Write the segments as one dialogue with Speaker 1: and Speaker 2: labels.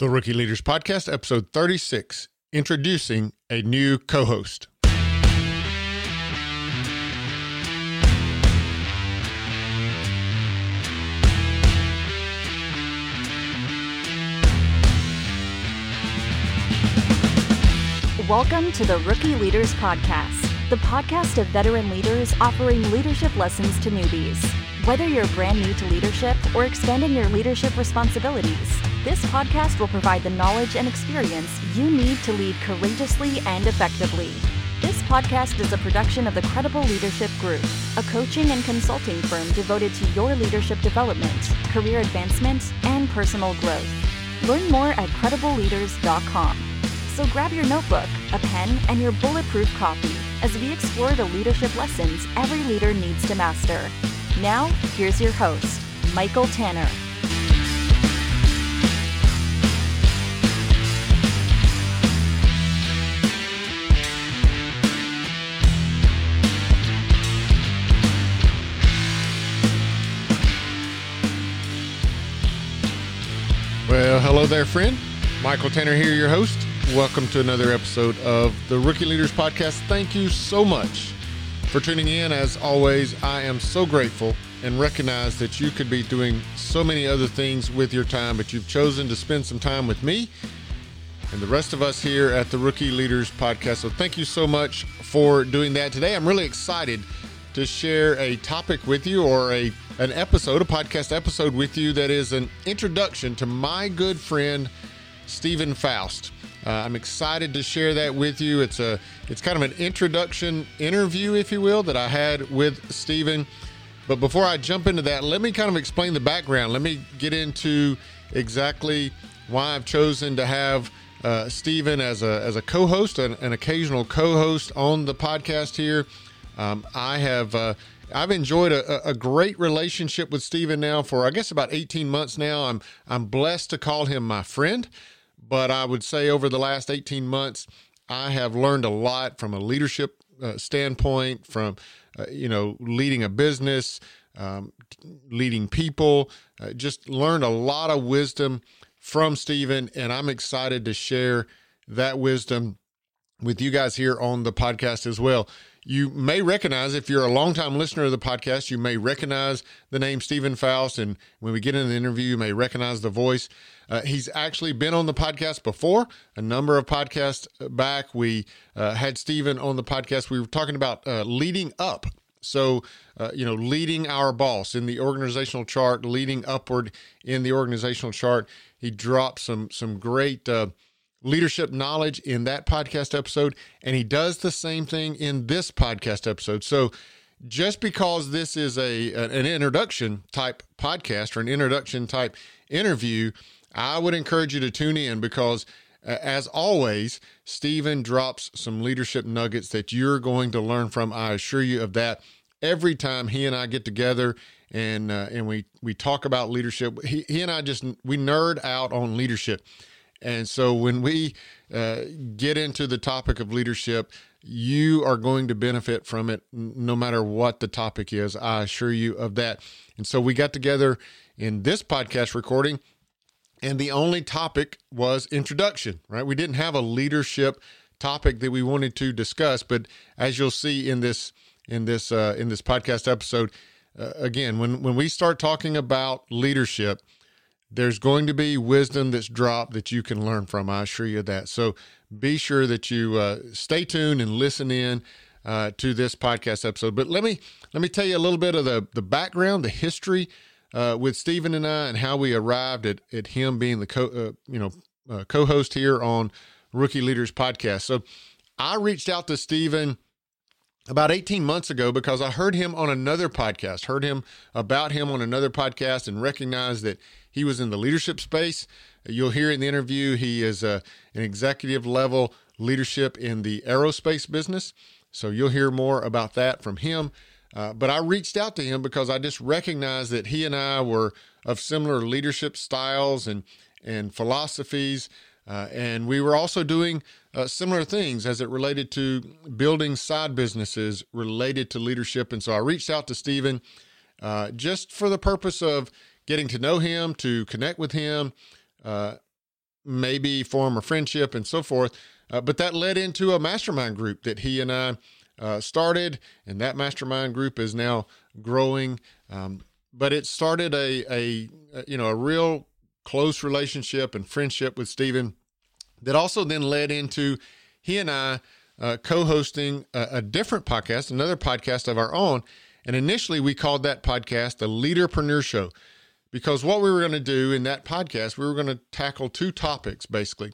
Speaker 1: The Rookie Leaders Podcast, episode 36, introducing a new co host.
Speaker 2: Welcome to the Rookie Leaders Podcast, the podcast of veteran leaders offering leadership lessons to newbies. Whether you're brand new to leadership or expanding your leadership responsibilities, this podcast will provide the knowledge and experience you need to lead courageously and effectively. This podcast is a production of the Credible Leadership Group, a coaching and consulting firm devoted to your leadership development, career advancement, and personal growth. Learn more at credibleleaders.com. So grab your notebook, a pen, and your bulletproof coffee as we explore the leadership lessons every leader needs to master. Now, here's your host, Michael Tanner.
Speaker 1: Well, hello there, friend. Michael Tanner here, your host. Welcome to another episode of the Rookie Leaders Podcast. Thank you so much for tuning in. As always, I am so grateful and recognize that you could be doing so many other things with your time, but you've chosen to spend some time with me and the rest of us here at the Rookie Leaders Podcast. So thank you so much for doing that today. I'm really excited to share a topic with you or a an episode, a podcast episode with you that is an introduction to my good friend Stephen Faust. Uh, I'm excited to share that with you. It's a it's kind of an introduction interview, if you will, that I had with Stephen. But before I jump into that, let me kind of explain the background. Let me get into exactly why I've chosen to have uh, Stephen as a as a co-host, an, an occasional co-host on the podcast here. Um, I have uh, I've enjoyed a, a, great relationship with Stephen now for I guess about 18 months now. I'm I'm blessed to call him my friend, but I would say over the last 18 months I have learned a lot from a leadership uh, standpoint, from uh, you know leading a business, um, leading people. Uh, just learned a lot of wisdom from Stephen, and I'm excited to share that wisdom with you guys here on the podcast as well. You may recognize, if you're a longtime listener of the podcast, you may recognize the name Stephen Faust. And when we get into the interview, you may recognize the voice. Uh, he's actually been on the podcast before, a number of podcasts back. We uh, had Stephen on the podcast. We were talking about uh, leading up. So, uh, you know, leading our boss in the organizational chart, leading upward in the organizational chart. He dropped some some great uh, leadership knowledge in that podcast episode, and he does the same thing in this podcast episode. So, just because this is a an introduction type podcast or an introduction type interview, I would encourage you to tune in because uh, as always, Stephen drops some leadership nuggets that you're going to learn from. I assure you of that. Every time he and I get together and uh, and we we talk about leadership, he, he and I just we nerd out on leadership. And so when we uh, get into the topic of leadership, you are going to benefit from it no matter what the topic is. I assure you of that. And so we got together in this podcast recording, and the only topic was introduction, right? We didn't have a leadership topic that we wanted to discuss, but as you'll see in this in this uh, in this podcast episode, uh, again, when when we start talking about leadership, there's going to be wisdom that's dropped that you can learn from. I assure you that. So be sure that you uh, stay tuned and listen in uh, to this podcast episode. But let me let me tell you a little bit of the the background, the history uh, with Stephen and I, and how we arrived at at him being the co uh, you know uh, co-host here on Rookie Leaders Podcast. So I reached out to Stephen about 18 months ago because I heard him on another podcast, heard him about him on another podcast, and recognized that he was in the leadership space. You'll hear in the interview he is a, uh, an executive level leadership in the aerospace business. So you'll hear more about that from him. Uh, but I reached out to him because I just recognized that he and I were of similar leadership styles and and philosophies, uh, and we were also doing uh, similar things as it related to building side businesses related to leadership. And so I reached out to Stephen uh, just for the purpose of getting to know him, to connect with him, uh, maybe form a friendship and so forth. Uh, but that led into a mastermind group that he and I uh, started, and that mastermind group is now growing. Um, but it started a, a you know a real close relationship and friendship with Stephen that also then led into he and I uh, co-hosting a, a different podcast, another podcast of our own. And initially, we called that podcast the Leaderpreneur Show because what we were going to do in that podcast, we were going to tackle two topics basically.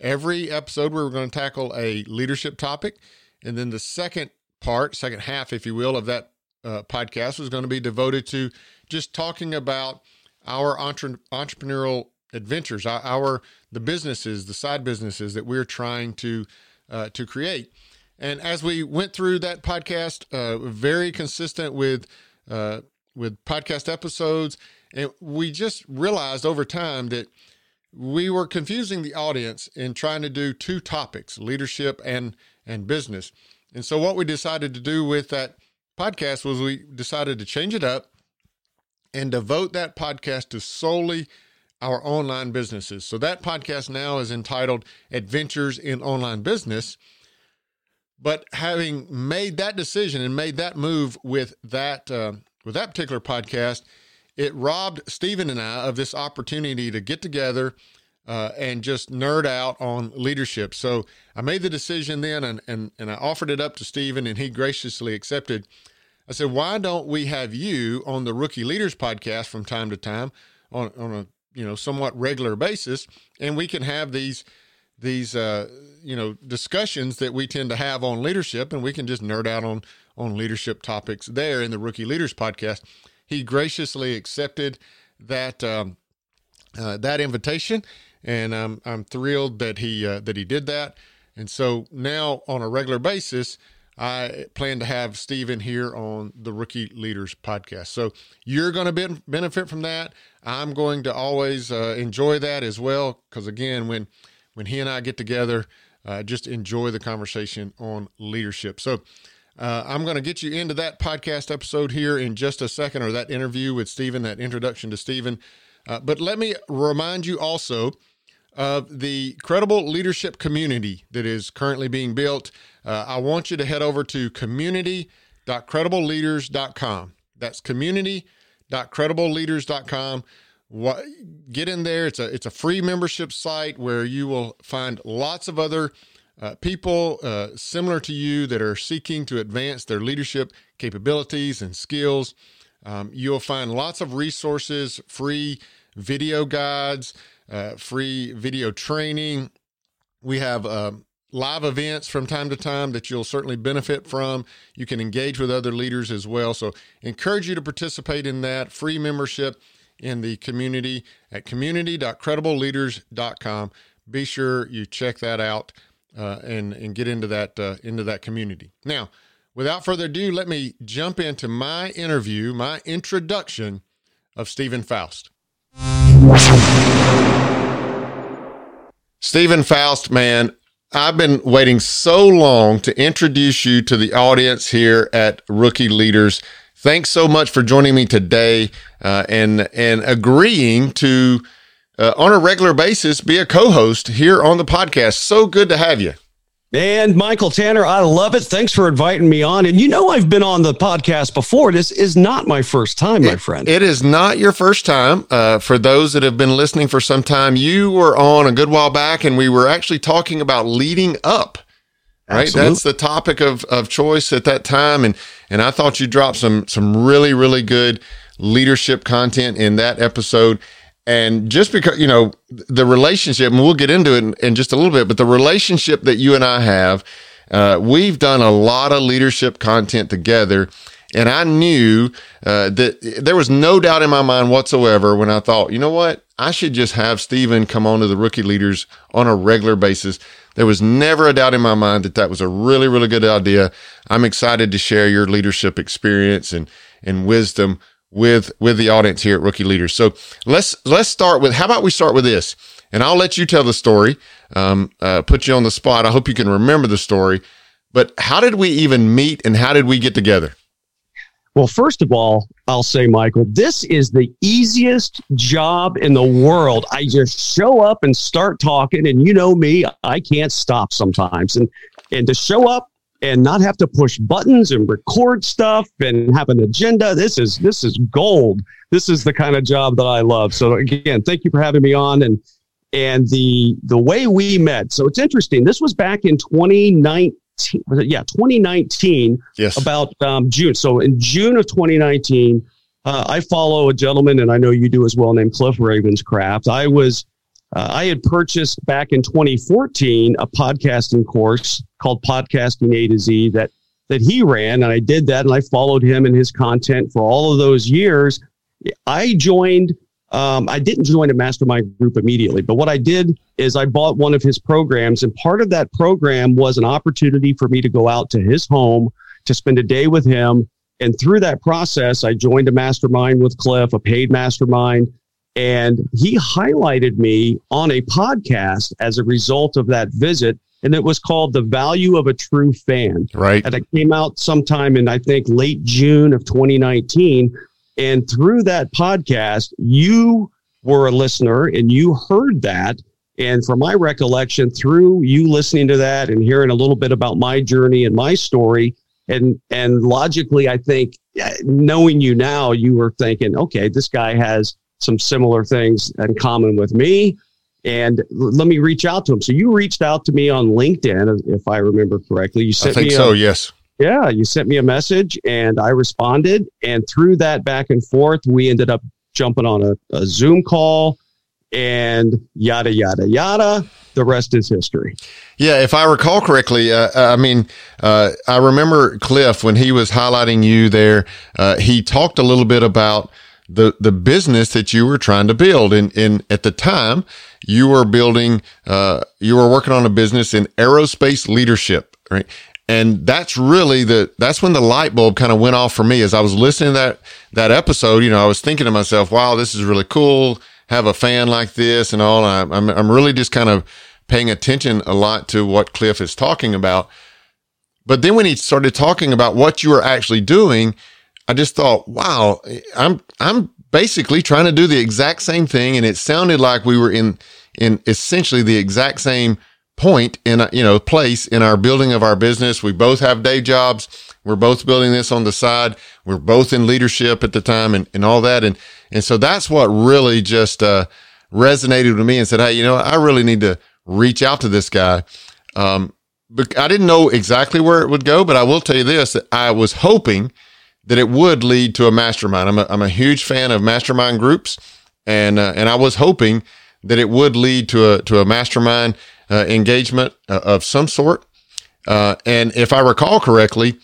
Speaker 1: Every episode, we were going to tackle a leadership topic. And then the second part, second half, if you will, of that uh, podcast was going to be devoted to just talking about our entre- entrepreneurial adventures, our, our, the businesses, the side businesses that we're trying to uh, to create. And as we went through that podcast, uh, very consistent with uh, with podcast episodes, and we just realized over time that we were confusing the audience in trying to do two topics, leadership and and business. And so what we decided to do with that podcast was we decided to change it up and devote that podcast to solely our online businesses. So that podcast now is entitled Adventures in Online Business. But having made that decision and made that move with that uh, with that particular podcast, it robbed Stephen and I of this opportunity to get together uh, and just nerd out on leadership. So I made the decision then, and and and I offered it up to Stephen, and he graciously accepted. I said, "Why don't we have you on the Rookie Leaders podcast from time to time on on a you know somewhat regular basis, and we can have these." these uh, you know discussions that we tend to have on leadership and we can just nerd out on on leadership topics there in the rookie leaders podcast he graciously accepted that um, uh, that invitation and I'm I'm thrilled that he uh, that he did that. And so now on a regular basis, I plan to have Stephen here on the Rookie Leaders podcast. So you're going to be, benefit from that. I'm going to always uh, enjoy that as well because again, when when he and I get together, uh, just enjoy the conversation on leadership. So. Uh, I'm going to get you into that podcast episode here in just a second, or that interview with Stephen, that introduction to Stephen. Uh, but let me remind you also of the credible leadership community that is currently being built. Uh, I want you to head over to community.credibleleaders.com. That's community.credibleleaders.com. What, get in there. It's a it's a free membership site where you will find lots of other uh, people uh, similar to you that are seeking to advance their leadership capabilities and skills. Um, you'll find lots of resources, free video guides, uh, free video training. We have uh, live events from time to time that you'll certainly benefit from. You can engage with other leaders as well. So, encourage you to participate in that free membership in the community at community.credibleleaders.com. Be sure you check that out uh, and and get into that uh, into that community. Now, without further ado, let me jump into my interview, my introduction of Stephen Faust. Stephen Faust, man, I've been waiting so long to introduce you to the audience here at Rookie Leaders. Thanks so much for joining me today uh, and and agreeing to uh, on a regular basis be a co-host here on the podcast. So good to have you.
Speaker 3: And Michael Tanner, I love it. Thanks for inviting me on. And you know, I've been on the podcast before. This is not my first time, my
Speaker 1: it,
Speaker 3: friend.
Speaker 1: It is not your first time. Uh, for those that have been listening for some time, you were on a good while back, and we were actually talking about leading up. Right, Absolutely. that's the topic of of choice at that time, and and I thought you dropped some some really really good leadership content in that episode. And just because, you know, the relationship, and we'll get into it in, in just a little bit, but the relationship that you and I have, uh, we've done a lot of leadership content together. And I knew uh, that there was no doubt in my mind whatsoever when I thought, you know what? I should just have Stephen come on to the rookie leaders on a regular basis. There was never a doubt in my mind that that was a really, really good idea. I'm excited to share your leadership experience and, and wisdom with with the audience here at Rookie Leaders. So let's let's start with how about we start with this, and I'll let you tell the story. Um, uh, put you on the spot. I hope you can remember the story. But how did we even meet, and how did we get together?
Speaker 3: Well, first of all, I'll say, Michael, this is the easiest job in the world. I just show up and start talking, and you know me, I can't stop sometimes. And and to show up and not have to push buttons and record stuff and have an agenda, this is this is gold. This is the kind of job that I love. So again, thank you for having me on and and the the way we met. So it's interesting. This was back in 2019 was it? Yeah, 2019.
Speaker 1: Yes.
Speaker 3: About um, June. So in June of 2019, uh, I follow a gentleman, and I know you do as well, named Cliff Ravenscraft. I was, uh, I had purchased back in 2014 a podcasting course called Podcasting A to Z that that he ran, and I did that, and I followed him and his content for all of those years. I joined um, I didn't join a mastermind group immediately, but what I did is I bought one of his programs, and part of that program was an opportunity for me to go out to his home to spend a day with him. And through that process, I joined a mastermind with Cliff, a paid mastermind, and he highlighted me on a podcast as a result of that visit. And it was called The Value of a True Fan.
Speaker 1: Right.
Speaker 3: And it came out sometime in, I think, late June of 2019 and through that podcast, you were a listener and you heard that. And from my recollection, through you listening to that and hearing a little bit about my journey and my story, and and logically, I think eh, knowing you now, you were thinking, okay, this guy has some similar things in common with me, and let me reach out to him. So you reached out to me on LinkedIn, if I remember correctly. You
Speaker 1: sent I think me so. A, yes.
Speaker 3: Yeah, you sent me a message and I responded. And through that back and forth, we ended up jumping on a, a Zoom call and yada, yada, yada. The rest is history.
Speaker 1: Yeah, if I recall correctly, uh, uh, I mean, uh, I remember Cliff when he was highlighting you there. Uh, he talked a little bit about the the business that you were trying to build, and and at the time, you were building, uh, you were working on a business in aerospace leadership, right? And that's really the, that's when the light bulb kind of went off for me as I was listening to that, that episode. You know, I was thinking to myself, wow, this is really cool. Have a fan like this and all. I'm, I'm really just kind of paying attention a lot to what Cliff is talking about. But then when he started talking about what you were actually doing, I just thought, wow, I'm, I'm basically trying to do the exact same thing. And it sounded like we were in, in essentially the exact same point in a, you know place in our building of our business. We both have day jobs. We're both building this on the side. We're both in leadership at the time and, and all that. And and so that's what really just uh, resonated with me and said, hey, you know, I really need to reach out to this guy. Um, but I didn't know exactly where it would go, but I will tell you this: I was hoping that it would lead to a mastermind. I'm a, I'm a huge fan of mastermind groups, and uh, and I was hoping that it would lead to a to a mastermind uh, engagement uh, of some sort. Uh, and if I recall correctly,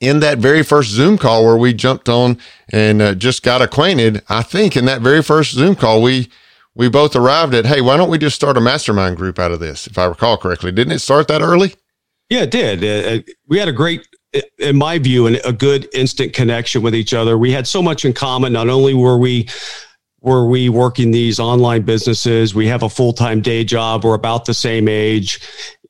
Speaker 1: in that very first Zoom call where we jumped on and uh, just got acquainted, I think in that very first Zoom call, we, we both arrived at, Hey, why don't we just start a mastermind group out of this? If I recall correctly, didn't it start that early?
Speaker 3: Yeah, it did. Uh, we had a great, in my view, and a good instant connection with each other. We had so much in common. Not only were we were we working these online businesses? We have a full time day job. We're about the same age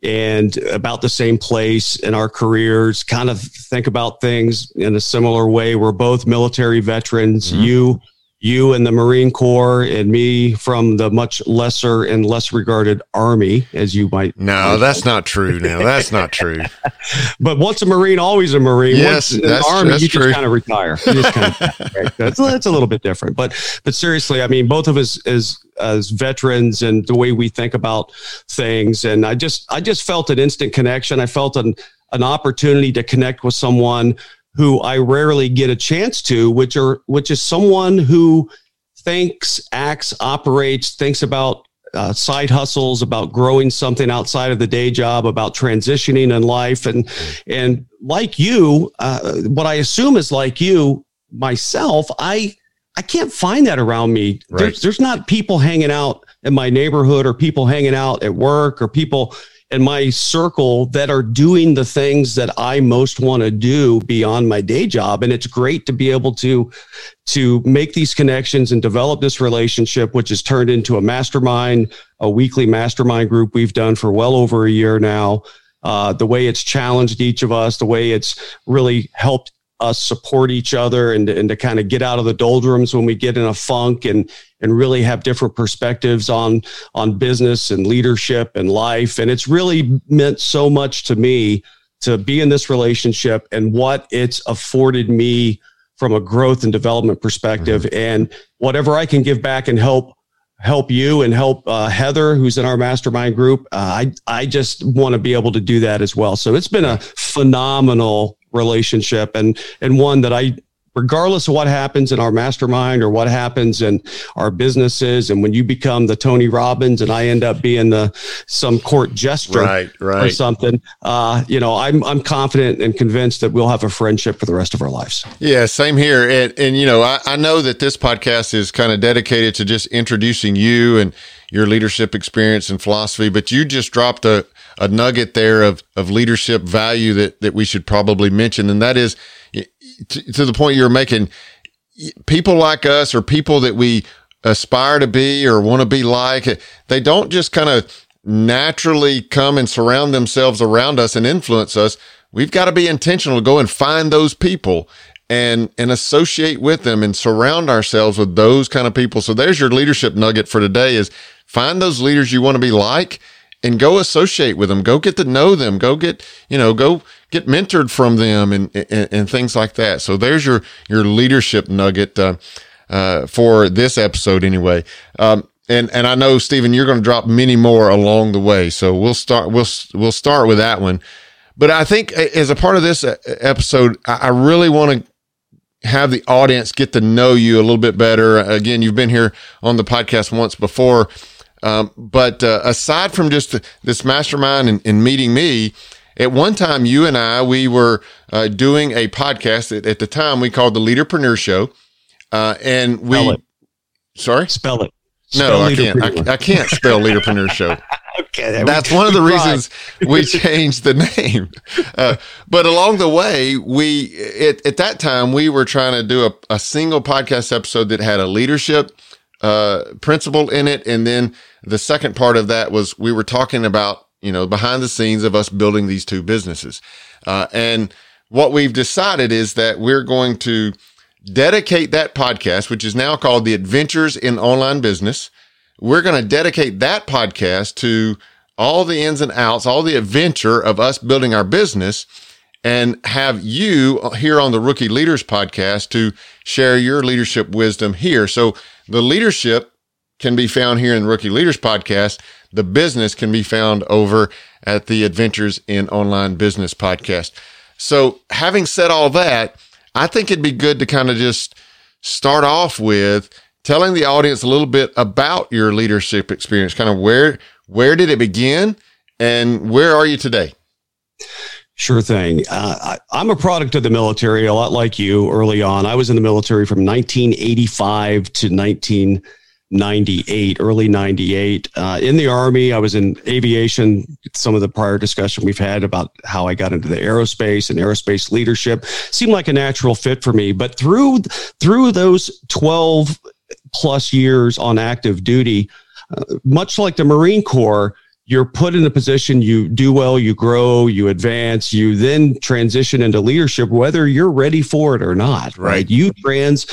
Speaker 3: and about the same place in our careers. Kind of think about things in a similar way. We're both military veterans. Mm-hmm. You you and the Marine Corps and me from the much lesser and less regarded Army, as you might.
Speaker 1: No, that's not true. Now that's not true.
Speaker 3: but once a Marine, always a Marine.
Speaker 1: Yes,
Speaker 3: once
Speaker 1: that's,
Speaker 3: Army,
Speaker 1: that's
Speaker 3: you
Speaker 1: true.
Speaker 3: just kind of retire. Kind of, right? that's, that's a little bit different. But but seriously, I mean, both of us as as veterans and the way we think about things, and I just I just felt an instant connection. I felt an an opportunity to connect with someone who I rarely get a chance to, which are which is someone who thinks, acts, operates, thinks about uh, side hustles, about growing something outside of the day job, about transitioning in life, and and like you, uh, what I assume is like you, myself, I I can't find that around me. Right. There's, there's not people hanging out in my neighborhood, or people hanging out at work, or people in my circle that are doing the things that I most want to do beyond my day job. And it's great to be able to, to make these connections and develop this relationship, which has turned into a mastermind, a weekly mastermind group we've done for well over a year now. Uh, the way it's challenged each of us, the way it's really helped us support each other and, and to kind of get out of the doldrums when we get in a funk and and really have different perspectives on on business and leadership and life and it's really meant so much to me to be in this relationship and what it's afforded me from a growth and development perspective mm-hmm. and whatever i can give back and help help you and help uh, Heather, who's in our mastermind group. Uh, I I just want to be able to do that as well. So it's been a phenomenal relationship and and one that I regardless of what happens in our mastermind or what happens in our businesses and when you become the tony robbins and i end up being the some court jester
Speaker 1: right, right.
Speaker 3: or something uh, you know I'm, I'm confident and convinced that we'll have a friendship for the rest of our lives
Speaker 1: yeah same here and, and you know I, I know that this podcast is kind of dedicated to just introducing you and your leadership experience and philosophy but you just dropped a, a nugget there of, of leadership value that, that we should probably mention and that is to, to the point you're making, people like us or people that we aspire to be or want to be like, they don't just kind of naturally come and surround themselves around us and influence us. We've got to be intentional to go and find those people and and associate with them and surround ourselves with those kind of people. So there's your leadership nugget for today is find those leaders you want to be like and go associate with them. Go get to know them. Go get, you know, go get mentored from them and, and, and things like that. So there's your, your leadership nugget, uh, uh, for this episode anyway. Um, and, and I know Stephen, you're going to drop many more along the way. So we'll start, we'll, we'll start with that one. But I think as a part of this uh, episode, I really want to have the audience get to know you a little bit better. Again, you've been here on the podcast once before. Um, but uh, aside from just this mastermind and, and, meeting me, at one time, you and I, we were uh, doing a podcast that at the time we called the Leaderpreneur Show. Uh, and we,
Speaker 3: spell
Speaker 1: sorry?
Speaker 3: Spell it.
Speaker 1: Spell no, I can't. I, I, can't spell Leaderpreneur Show. okay, that's one of the reasons we changed the name. Uh, but along the way, we at, at that time we were trying to do a, a single podcast episode that had a leadership uh, principle in it, and then the second part of that was we were talking about, you know, behind the scenes of us building these two businesses. Uh, and what we've decided is that we're going to dedicate that podcast, which is now called the Adventures in Online Business. We're going to dedicate that podcast to all the ins and outs, all the adventure of us building our business and have you here on the Rookie Leaders podcast to share your leadership wisdom here. So the leadership can be found here in the Rookie Leaders podcast. The business can be found over at the Adventures in Online Business podcast. So having said all that, I think it'd be good to kind of just start off with telling the audience a little bit about your leadership experience, kind of where, where did it begin and where are you today?
Speaker 3: Sure thing. Uh, I, am a product of the military, a lot like you early on. I was in the military from 1985 to 19- 98, early 98. Uh, in the Army, I was in aviation. Some of the prior discussion we've had about how I got into the aerospace and aerospace leadership seemed like a natural fit for me. But through, through those 12 plus years on active duty, uh, much like the Marine Corps, you're put in a position you do well, you grow, you advance, you then transition into leadership, whether you're ready for it or not. Right. right? You trans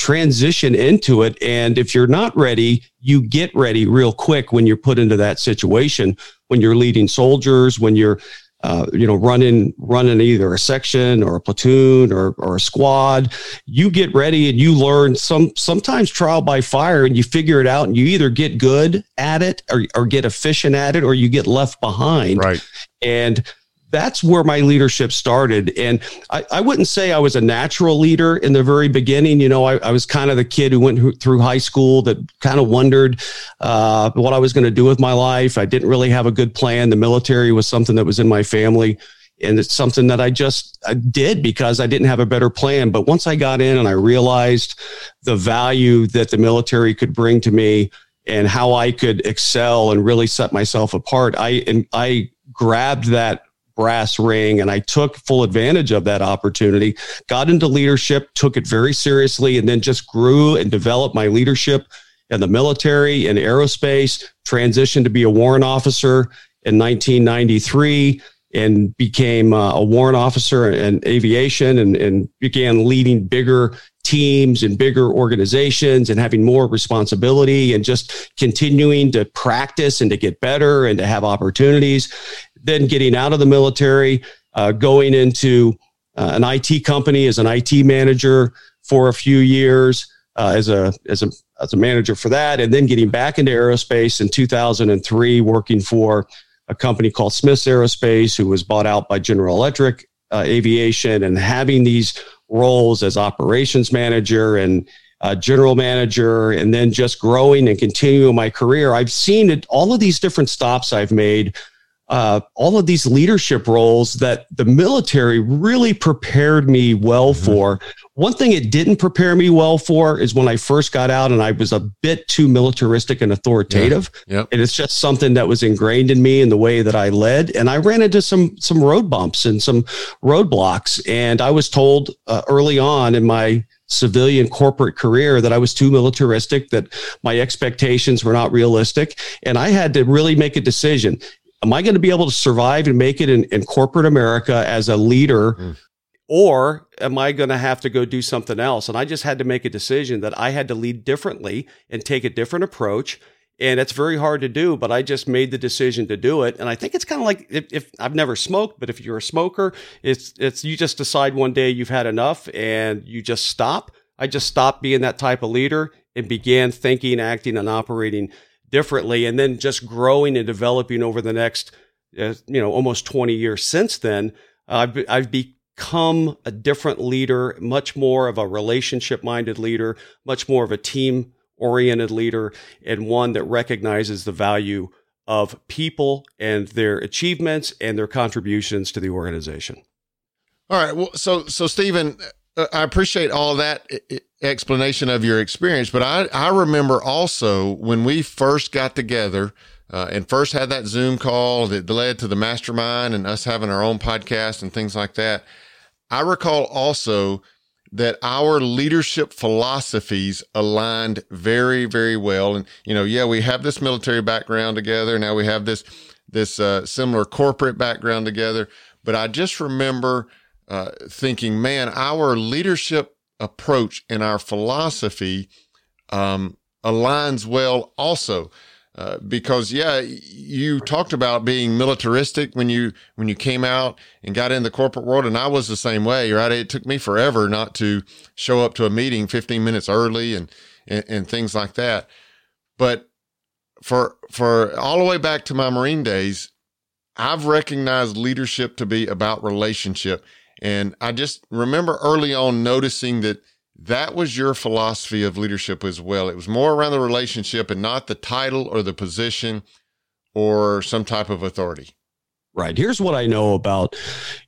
Speaker 3: transition into it. And if you're not ready, you get ready real quick when you're put into that situation. When you're leading soldiers, when you're uh, you know, running running either a section or a platoon or or a squad. You get ready and you learn some sometimes trial by fire, and you figure it out, and you either get good at it or or get efficient at it, or you get left behind.
Speaker 1: Right.
Speaker 3: And that's where my leadership started. And I, I, wouldn't say I was a natural leader in the very beginning. You know, I, I was kind of the kid who went through high school that kind of wondered uh, what I was going to do with my life. I didn't really have a good plan. The military was something that was in my family. And it's something that I just I did because I didn't have a better plan. But once I got in and I realized the value that the military could bring to me and how I could excel and really set myself apart, I and I grabbed that brass ring. And I took full advantage of that opportunity, got into leadership, took it very seriously, and then just grew and developed my leadership in the military and aerospace, transitioned to be a warrant officer in 1993 and became uh, a warrant officer in aviation and, and began leading bigger teams and bigger organizations and having more responsibility and just continuing to practice and to get better and to have opportunities. Then getting out of the military, uh, going into uh, an IT company as an IT manager for a few years uh, as a as a as a manager for that, and then getting back into aerospace in 2003, working for a company called Smiths Aerospace, who was bought out by General Electric uh, Aviation, and having these roles as operations manager and uh, general manager, and then just growing and continuing my career. I've seen it, all of these different stops I've made, uh, all of these leadership roles that the military really prepared me well mm-hmm. for. One thing it didn't prepare me well for is when I first got out and I was a bit too militaristic and authoritative.
Speaker 1: Yeah. Yep.
Speaker 3: And it's just something that was ingrained in me in the way that I led. And I ran into some some road bumps and some roadblocks. And I was told uh, early on in my civilian corporate career that I was too militaristic, that my expectations were not realistic. And I had to really make a decision. Am I going to be able to survive and make it in, in corporate America as a leader mm or am I going to have to go do something else? And I just had to make a decision that I had to lead differently and take a different approach. And it's very hard to do, but I just made the decision to do it. And I think it's kind of like if, if, I've never smoked, but if you're a smoker, it's it's you just decide one day you've had enough and you just stop. I just stopped being that type of leader and began thinking, acting, and operating differently, and then just growing and developing over the next, uh, you know, almost 20 years since then. I've I've become a different leader, much more of a relationship minded leader, much more of a team oriented leader, and one that recognizes the value of people and their achievements and their contributions to the organization.
Speaker 1: All right. Well, so, so Stephen, I appreciate all that explanation of your experience, but I, I remember also when we first got together, uh, and first had that Zoom call that led to the mastermind and us having our own podcast and things like that. I recall also that our leadership philosophies aligned very, very well. And, you know, yeah, we have this military background together. Now we have this, this uh, similar corporate background together. But I just remember uh, thinking, man, our leadership approach and our philosophy um, aligns well also. Uh, because yeah, you talked about being militaristic when you when you came out and got in the corporate world, and I was the same way. Right? It took me forever not to show up to a meeting 15 minutes early and and, and things like that. But for for all the way back to my Marine days, I've recognized leadership to be about relationship, and I just remember early on noticing that that was your philosophy of leadership as well. It was more around the relationship and not the title or the position or some type of authority.
Speaker 3: Right. Here's what I know about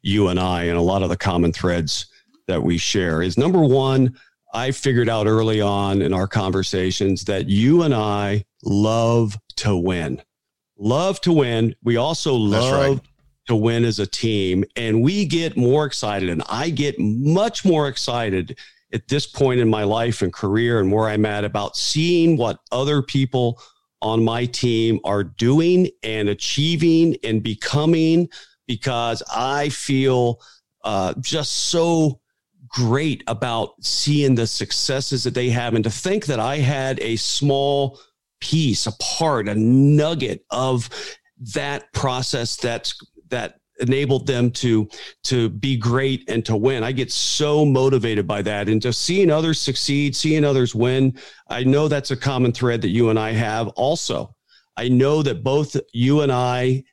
Speaker 3: you and I and a lot of the common threads that we share is number one, I figured out early on in our conversations that you and I love to win. Love to win. We also love right. To win as a team. And we get more excited, and I get much more excited at this point in my life and career and where I'm at about seeing what other people on my team are doing and achieving and becoming because I feel uh, just so great about seeing the successes that they have and to think that I had a small piece, a part, a nugget of that process that's that enabled them to to be great and to win. I get so motivated by that and just seeing others succeed, seeing others win. I know that's a common thread that you and I have also. I know that both you and I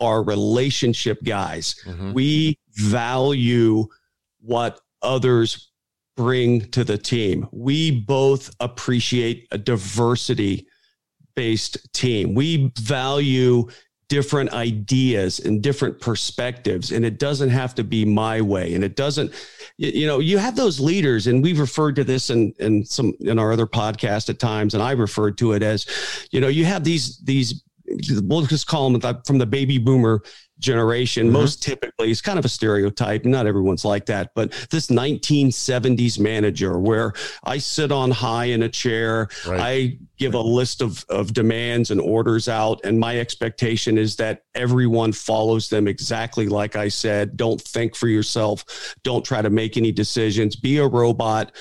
Speaker 3: are relationship guys. Mm-hmm. We value what others bring to the team. We both appreciate a diversity based team. We value different ideas and different perspectives and it doesn't have to be my way and it doesn't you know you have those leaders and we've referred to this in in some in our other podcast at times and i referred to it as you know you have these these we'll just call them from the baby boomer generation. Mm-hmm. Most typically, it's kind of a stereotype. Not everyone's like that, but this 1970s manager where I sit on high in a chair, right. I give a list of, of demands and orders out, and my expectation is that everyone follows them exactly like I said. Don't think for yourself. Don't try to make any decisions. Be a robot.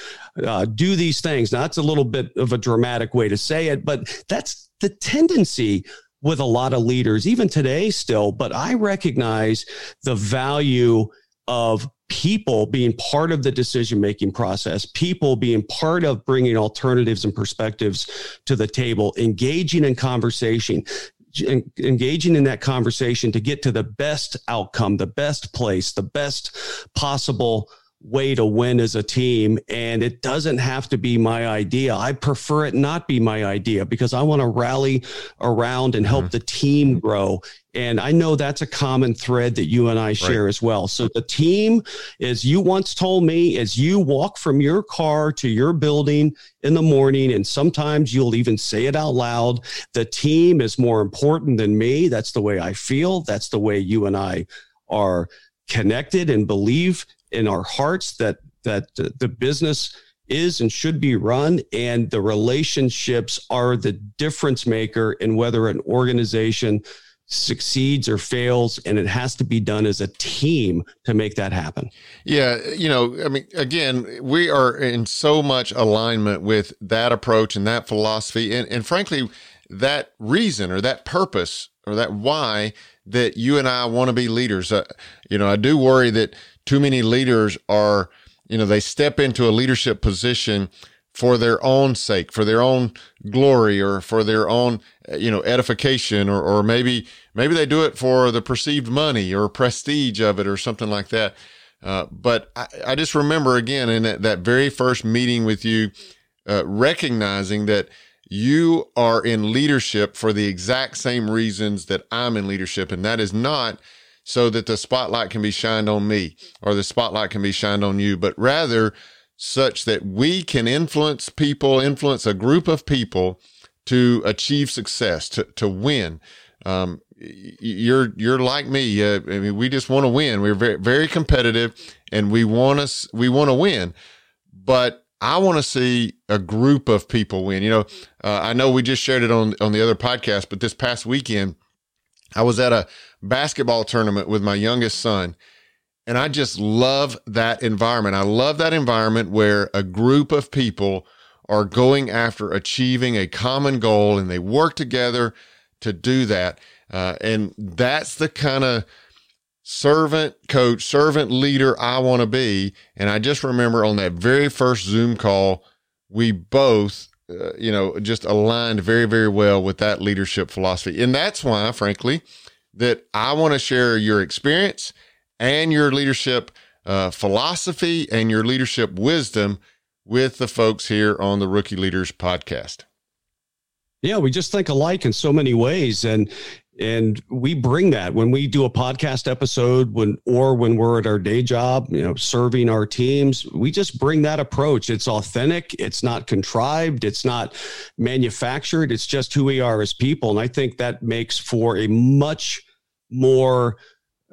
Speaker 3: Uh, do these things. Now, that's a little bit of a dramatic way to say it, but that's the tendency with a lot of leaders, even today still. But I recognize the value of people being part of the decision making process, people being part of bringing alternatives and perspectives to the table, engaging in conversation, engaging in that conversation to get to the best outcome, the best place, the best possible way to win as a team. And it doesn't have to be my idea. I prefer it not be my idea because I want to rally around and help mm-hmm. the team grow. And I know that's a common thread that you and I share right. as well. So the team, as you once told me, as you walk from your car to your building in the morning, and sometimes you'll even say it out loud, the team is more important than me. That's the way I feel. That's the way you and I are connected and believe in our hearts that that the business is and should be run and the relationships are the difference maker in whether an organization succeeds or fails and it has to be done as a team to make that happen
Speaker 1: yeah you know i mean again we are in so much alignment with that approach and that philosophy and, and frankly that reason or that purpose or that why that you and I want to be leaders. Uh, you know, I do worry that too many leaders are, you know, they step into a leadership position for their own sake, for their own glory or for their own, you know, edification or, or maybe, maybe they do it for the perceived money or prestige of it or something like that. Uh, but I, I, just remember again in that, that very first meeting with you, uh, recognizing that you are in leadership for the exact same reasons that I'm in leadership. And that is not so that the spotlight can be shined on me or the spotlight can be shined on you, but rather such that we can influence people, influence a group of people to achieve success, to, to win. Um, you're, you're like me. Uh, I mean, we just want to win. We're very, very competitive and we want us, we want to win, but I want to see a group of people win. You know, uh, I know we just shared it on on the other podcast, but this past weekend, I was at a basketball tournament with my youngest son, and I just love that environment. I love that environment where a group of people are going after achieving a common goal, and they work together to do that. Uh, and that's the kind of servant coach, servant leader I want to be. And I just remember on that very first Zoom call, we both, uh, you know, just aligned very, very well with that leadership philosophy. And that's why, frankly, that I want to share your experience and your leadership uh, philosophy and your leadership wisdom with the folks here on the Rookie Leaders podcast.
Speaker 3: Yeah, we just think alike in so many ways. And and we bring that when we do a podcast episode when or when we're at our day job you know serving our teams we just bring that approach it's authentic it's not contrived it's not manufactured it's just who we are as people and i think that makes for a much more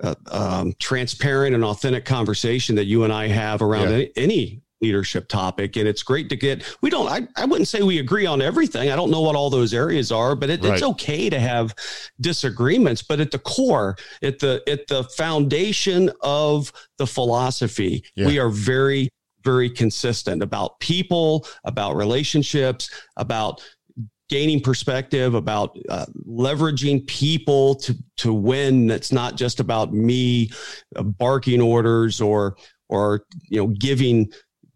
Speaker 3: uh, um, transparent and authentic conversation that you and i have around yeah. any, any leadership topic and it's great to get we don't I, I wouldn't say we agree on everything i don't know what all those areas are but it, right. it's okay to have disagreements but at the core at the at the foundation of the philosophy yeah. we are very very consistent about people about relationships about gaining perspective about uh, leveraging people to to win that's not just about me uh, barking orders or or you know giving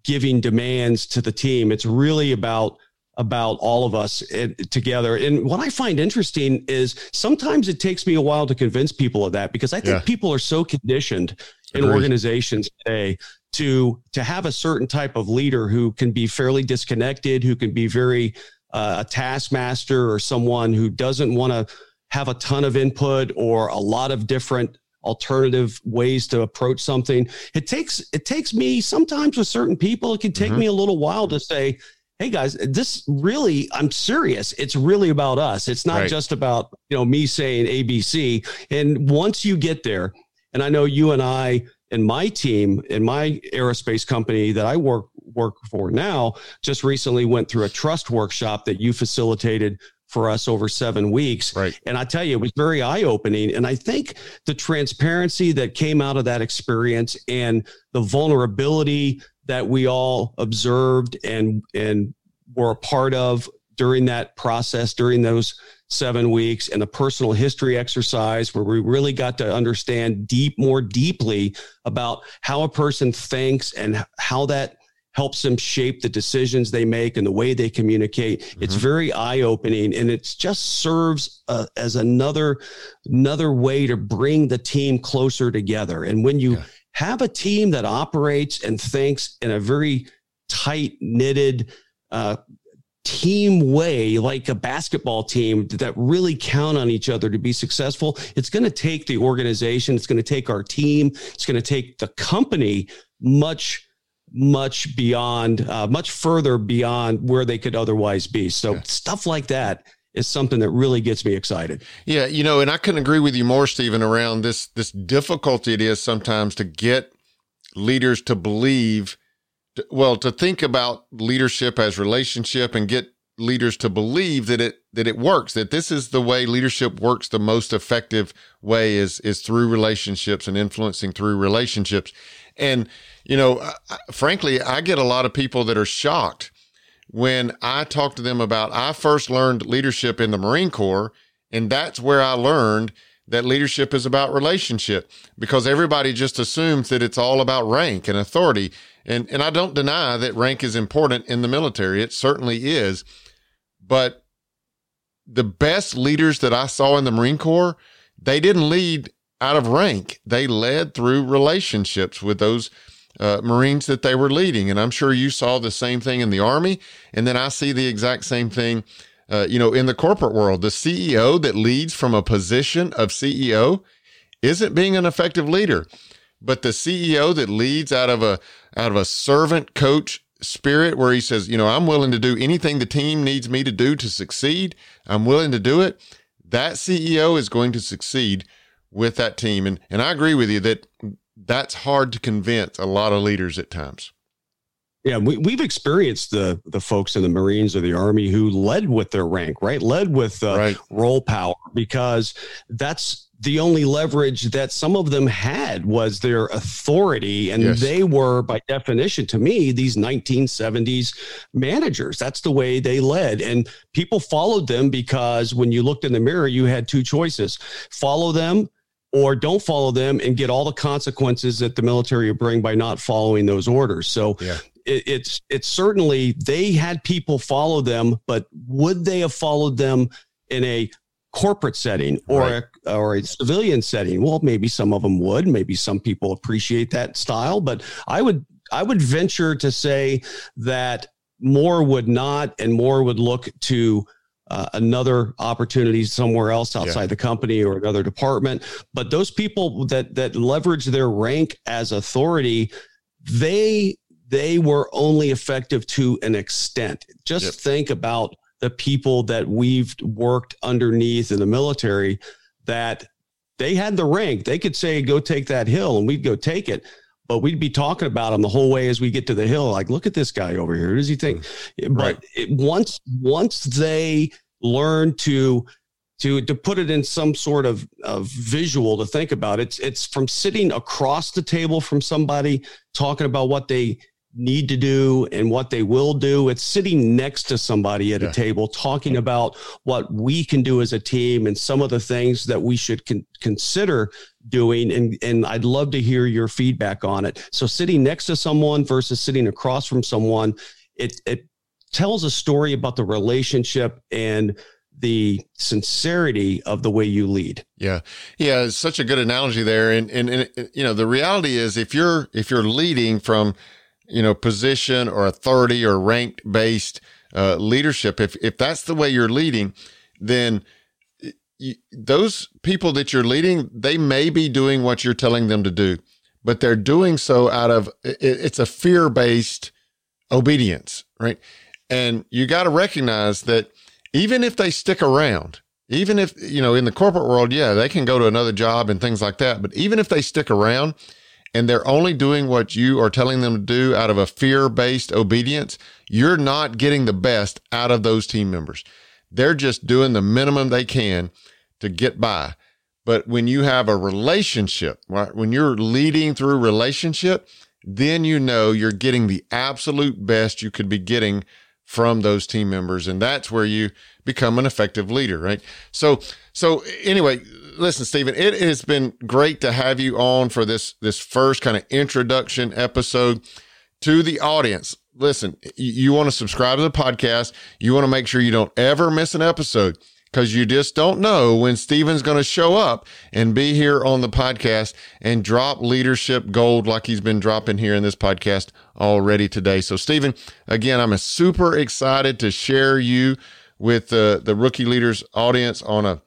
Speaker 3: giving demands to the team. It's really about about all of us together. And what I find interesting is sometimes it takes me a while to convince people of that because I think yeah. people are so conditioned in Agreed. organizations today to to have a certain type of leader who can be fairly disconnected, who can be very uh, a taskmaster or someone who doesn't want to have a ton of input or a lot of different alternative ways to approach something. It takes it takes me sometimes with certain people, it can take mm-hmm. me a little while to say, hey guys, this really, I'm serious. It's really about us. It's not right. just about, you know, me saying ABC. And once you get there, and I know you and I and my team in my aerospace company that I work work for now just recently went through a trust workshop that you facilitated for us over seven weeks.
Speaker 1: Right.
Speaker 3: And I tell you, it was very eye opening. And I think the transparency that came out of that experience and the vulnerability that we all observed and and were a part of during that process during those seven weeks and the personal history exercise where we really got to understand deep more deeply about how a person thinks and how that helps them shape the decisions they make and the way they communicate mm-hmm. it's very eye-opening and it just serves uh, as another another way to bring the team closer together and when you yeah have a team that operates and thinks in a very tight knitted uh, team way, like a basketball team that really count on each other to be successful. It's going to take the organization, it's going to take our team, it's going to take the company much much beyond uh, much further beyond where they could otherwise be so yeah. stuff like that is something that really gets me excited.
Speaker 1: Yeah, you know, and I couldn't agree with you more, Stephen, around this this difficulty it is sometimes to get leaders to believe, well, to think about leadership as relationship and get leaders to believe that it that it works that this is the way leadership works the most effective way is is through relationships and influencing through relationships and you know frankly i get a lot of people that are shocked when I talk to them about, I first learned leadership in the Marine Corps. And that's where I learned that leadership is about relationship because everybody just assumes that it's all about rank and authority. And, and I don't deny that rank is important in the military. It certainly is. But the best leaders that I saw in the Marine Corps, they didn't lead out of rank. They led through relationships with those uh, Marines that they were leading. And I'm sure you saw the same thing in the Army. And then I see the exact same thing, uh, you know, in the corporate world. The CEO that leads from a position of CEO isn't being an effective leader. But the CEO that leads out of a out of a servant coach spirit where he says, you know, I'm willing to do anything the team needs me to do to succeed. I'm willing to do it. That CEO is going to succeed with that team. And and I agree with you that that's hard to convince a lot of leaders at times.
Speaker 3: Yeah, we, we've experienced the the folks in the Marines or the Army who led with their rank, right? Led with uh, right. role power because that's the only leverage that some of them had was their authority. And yes. they were, by definition, to me, these 1970s managers. That's the way they led. And people followed them because when you looked in the mirror, you had two choices follow them or don't follow them and get all the consequences that the military would bring by not following those orders. So yeah. it, it's it's certainly they had people follow them, but would they have followed them in a corporate setting or right. a, or a civilian setting? Well, maybe some of them would. Maybe some people appreciate that style, but I would I would venture to say that more would not, and more would look to uh, another opportunity somewhere else outside yeah. the company or another department. But those people that that leverage their rank as authority, they they were only effective to an extent. Just yep. think about the people that we've worked underneath in the military that they had the rank. They could say, go take that hill, and we'd go take it but we'd be talking about him the whole way as we get to the hill. Like, look at this guy over here. Who does he think? Mm. Right. But it, once once they learn to to to put it in some sort of, of visual to think about, it's it's from sitting across the table from somebody talking about what they need to do and what they will do. It's sitting next to somebody at yeah. a table talking about what we can do as a team and some of the things that we should con- consider doing. And, and I'd love to hear your feedback on it. So sitting next to someone versus sitting across from someone, it, it tells a story about the relationship and the sincerity of the way you lead.
Speaker 1: Yeah. Yeah. It's such a good analogy there. And, and, and, you know, the reality is if you're, if you're leading from, you know, position or authority or ranked based uh, leadership, if, if that's the way you're leading, then you, those people that you're leading, they may be doing what you're telling them to do, but they're doing so out of it, it's a fear based obedience, right? And you got to recognize that even if they stick around, even if, you know, in the corporate world, yeah, they can go to another job and things like that. But even if they stick around and they're only doing what you are telling them to do out of a fear based obedience, you're not getting the best out of those team members. They're just doing the minimum they can to get by. But when you have a relationship, right? When you're leading through relationship, then you know you're getting the absolute best you could be getting from those team members. And that's where you become an effective leader, right? So, so anyway, listen, Stephen, it has been great to have you on for this, this first kind of introduction episode to the audience. Listen, you, you want to subscribe to the podcast. You want to make sure you don't ever miss an episode because you just don't know when Stephen's going to show up and be here on the podcast and drop leadership gold like he's been dropping here in this podcast already today. So, Stephen, again, I'm super excited to share you with the, the rookie leaders audience on a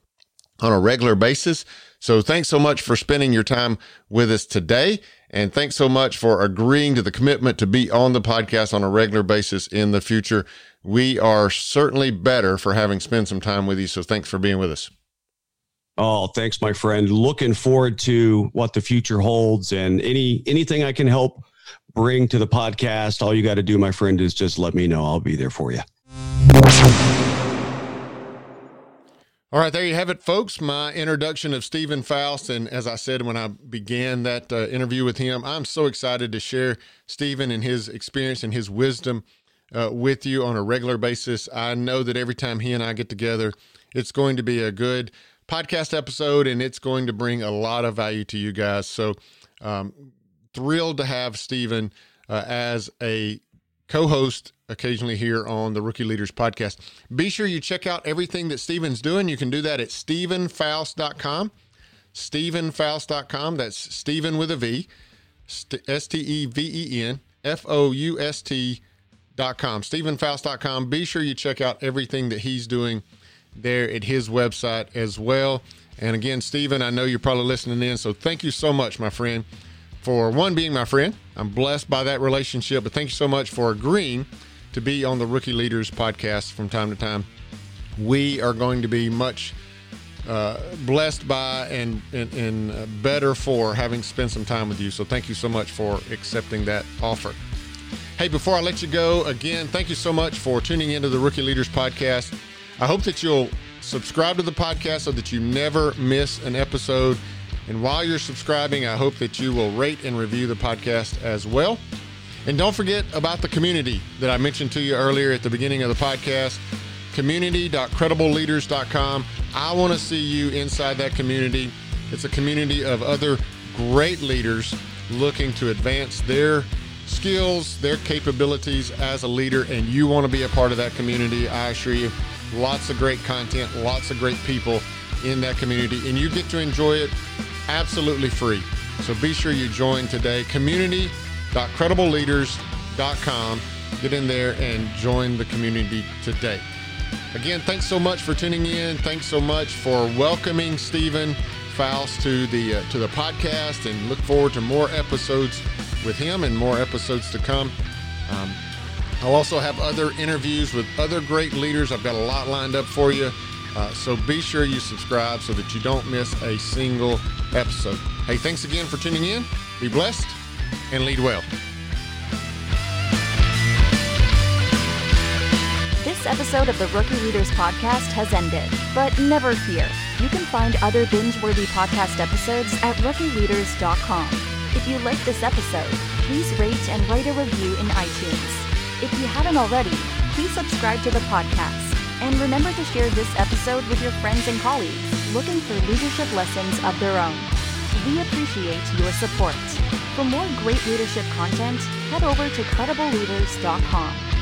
Speaker 1: on a regular basis. So, thanks so much for spending your time with us today. And thanks so much for agreeing to the commitment to be on the podcast on a regular basis in the future we are certainly better for having spent some time with you. So thanks for being with us.
Speaker 3: Oh, thanks, my friend. Looking forward to what the future holds and any anything I can help bring to the podcast. All you got to do, my friend, is just let me know. I'll be there for you.
Speaker 1: All right, there you have it, folks. My introduction of Stephen Foust. And as I said when I began that uh, interview with him, I'm so excited to share Stephen and his experience and his wisdom uh, with you on a regular basis. I know that every time he and I get together, it's going to be a good podcast episode and it's going to bring a lot of value to you guys. So, um, thrilled to have Stephen uh, as a co host occasionally here on the Rookie Leaders podcast. Be sure you check out everything that Stephen's doing. You can do that at stephenfoust.com. StephenFoust.com. That's Stephen with a V, S T E V E N F O U S T dot com, StephenFoust.com. Be sure you check out everything that he's doing there at his website as well. And again, Stephen, I know you're probably listening in, so thank you so much, my friend, for one being my friend. I'm blessed by that relationship, but thank you so much for agreeing to be on the Rookie Leaders podcast from time to time. We are going to be much uh, blessed by and, and, and better for having spent some time with you. So thank you so much for accepting that offer. Hey, before I let you go, again, thank you so much for tuning into the Rookie Leaders Podcast. I hope that you'll subscribe to the podcast so that you never miss an episode. And while you're subscribing, I hope that you will rate and review the podcast as well. And don't forget about the community that I mentioned to you earlier at the beginning of the podcast community.credibleleaders.com. I want to see you inside that community. It's a community of other great leaders looking to advance their skills, their capabilities as a leader, and you want to be a part of that community, I assure you, lots of great content, lots of great people in that community, and you get to enjoy it absolutely free. So be sure you join today. Community.credibleleaders.com. Get in there and join the community today. Again, thanks so much for tuning in. Thanks so much for welcoming Stephen Foust to the uh, to the podcast, and look forward to more episodes with him and more episodes to come. Um, I'll also have other interviews with other great leaders. I've got a lot lined up for you. Uh, so be sure you subscribe so that you don't miss a single episode. Hey, thanks again for tuning in. Be blessed and lead well.
Speaker 2: This episode of the Rookie Leaders Podcast has ended, but never fear. You can find other binge worthy podcast episodes at rookieleaders.com. If you liked this episode, please rate and write a review in iTunes. If you haven't already, please subscribe to the podcast. And remember to share this episode with your friends and colleagues looking for leadership lessons of their own. We appreciate your support. For more great leadership content, head over to credibleleaders.com.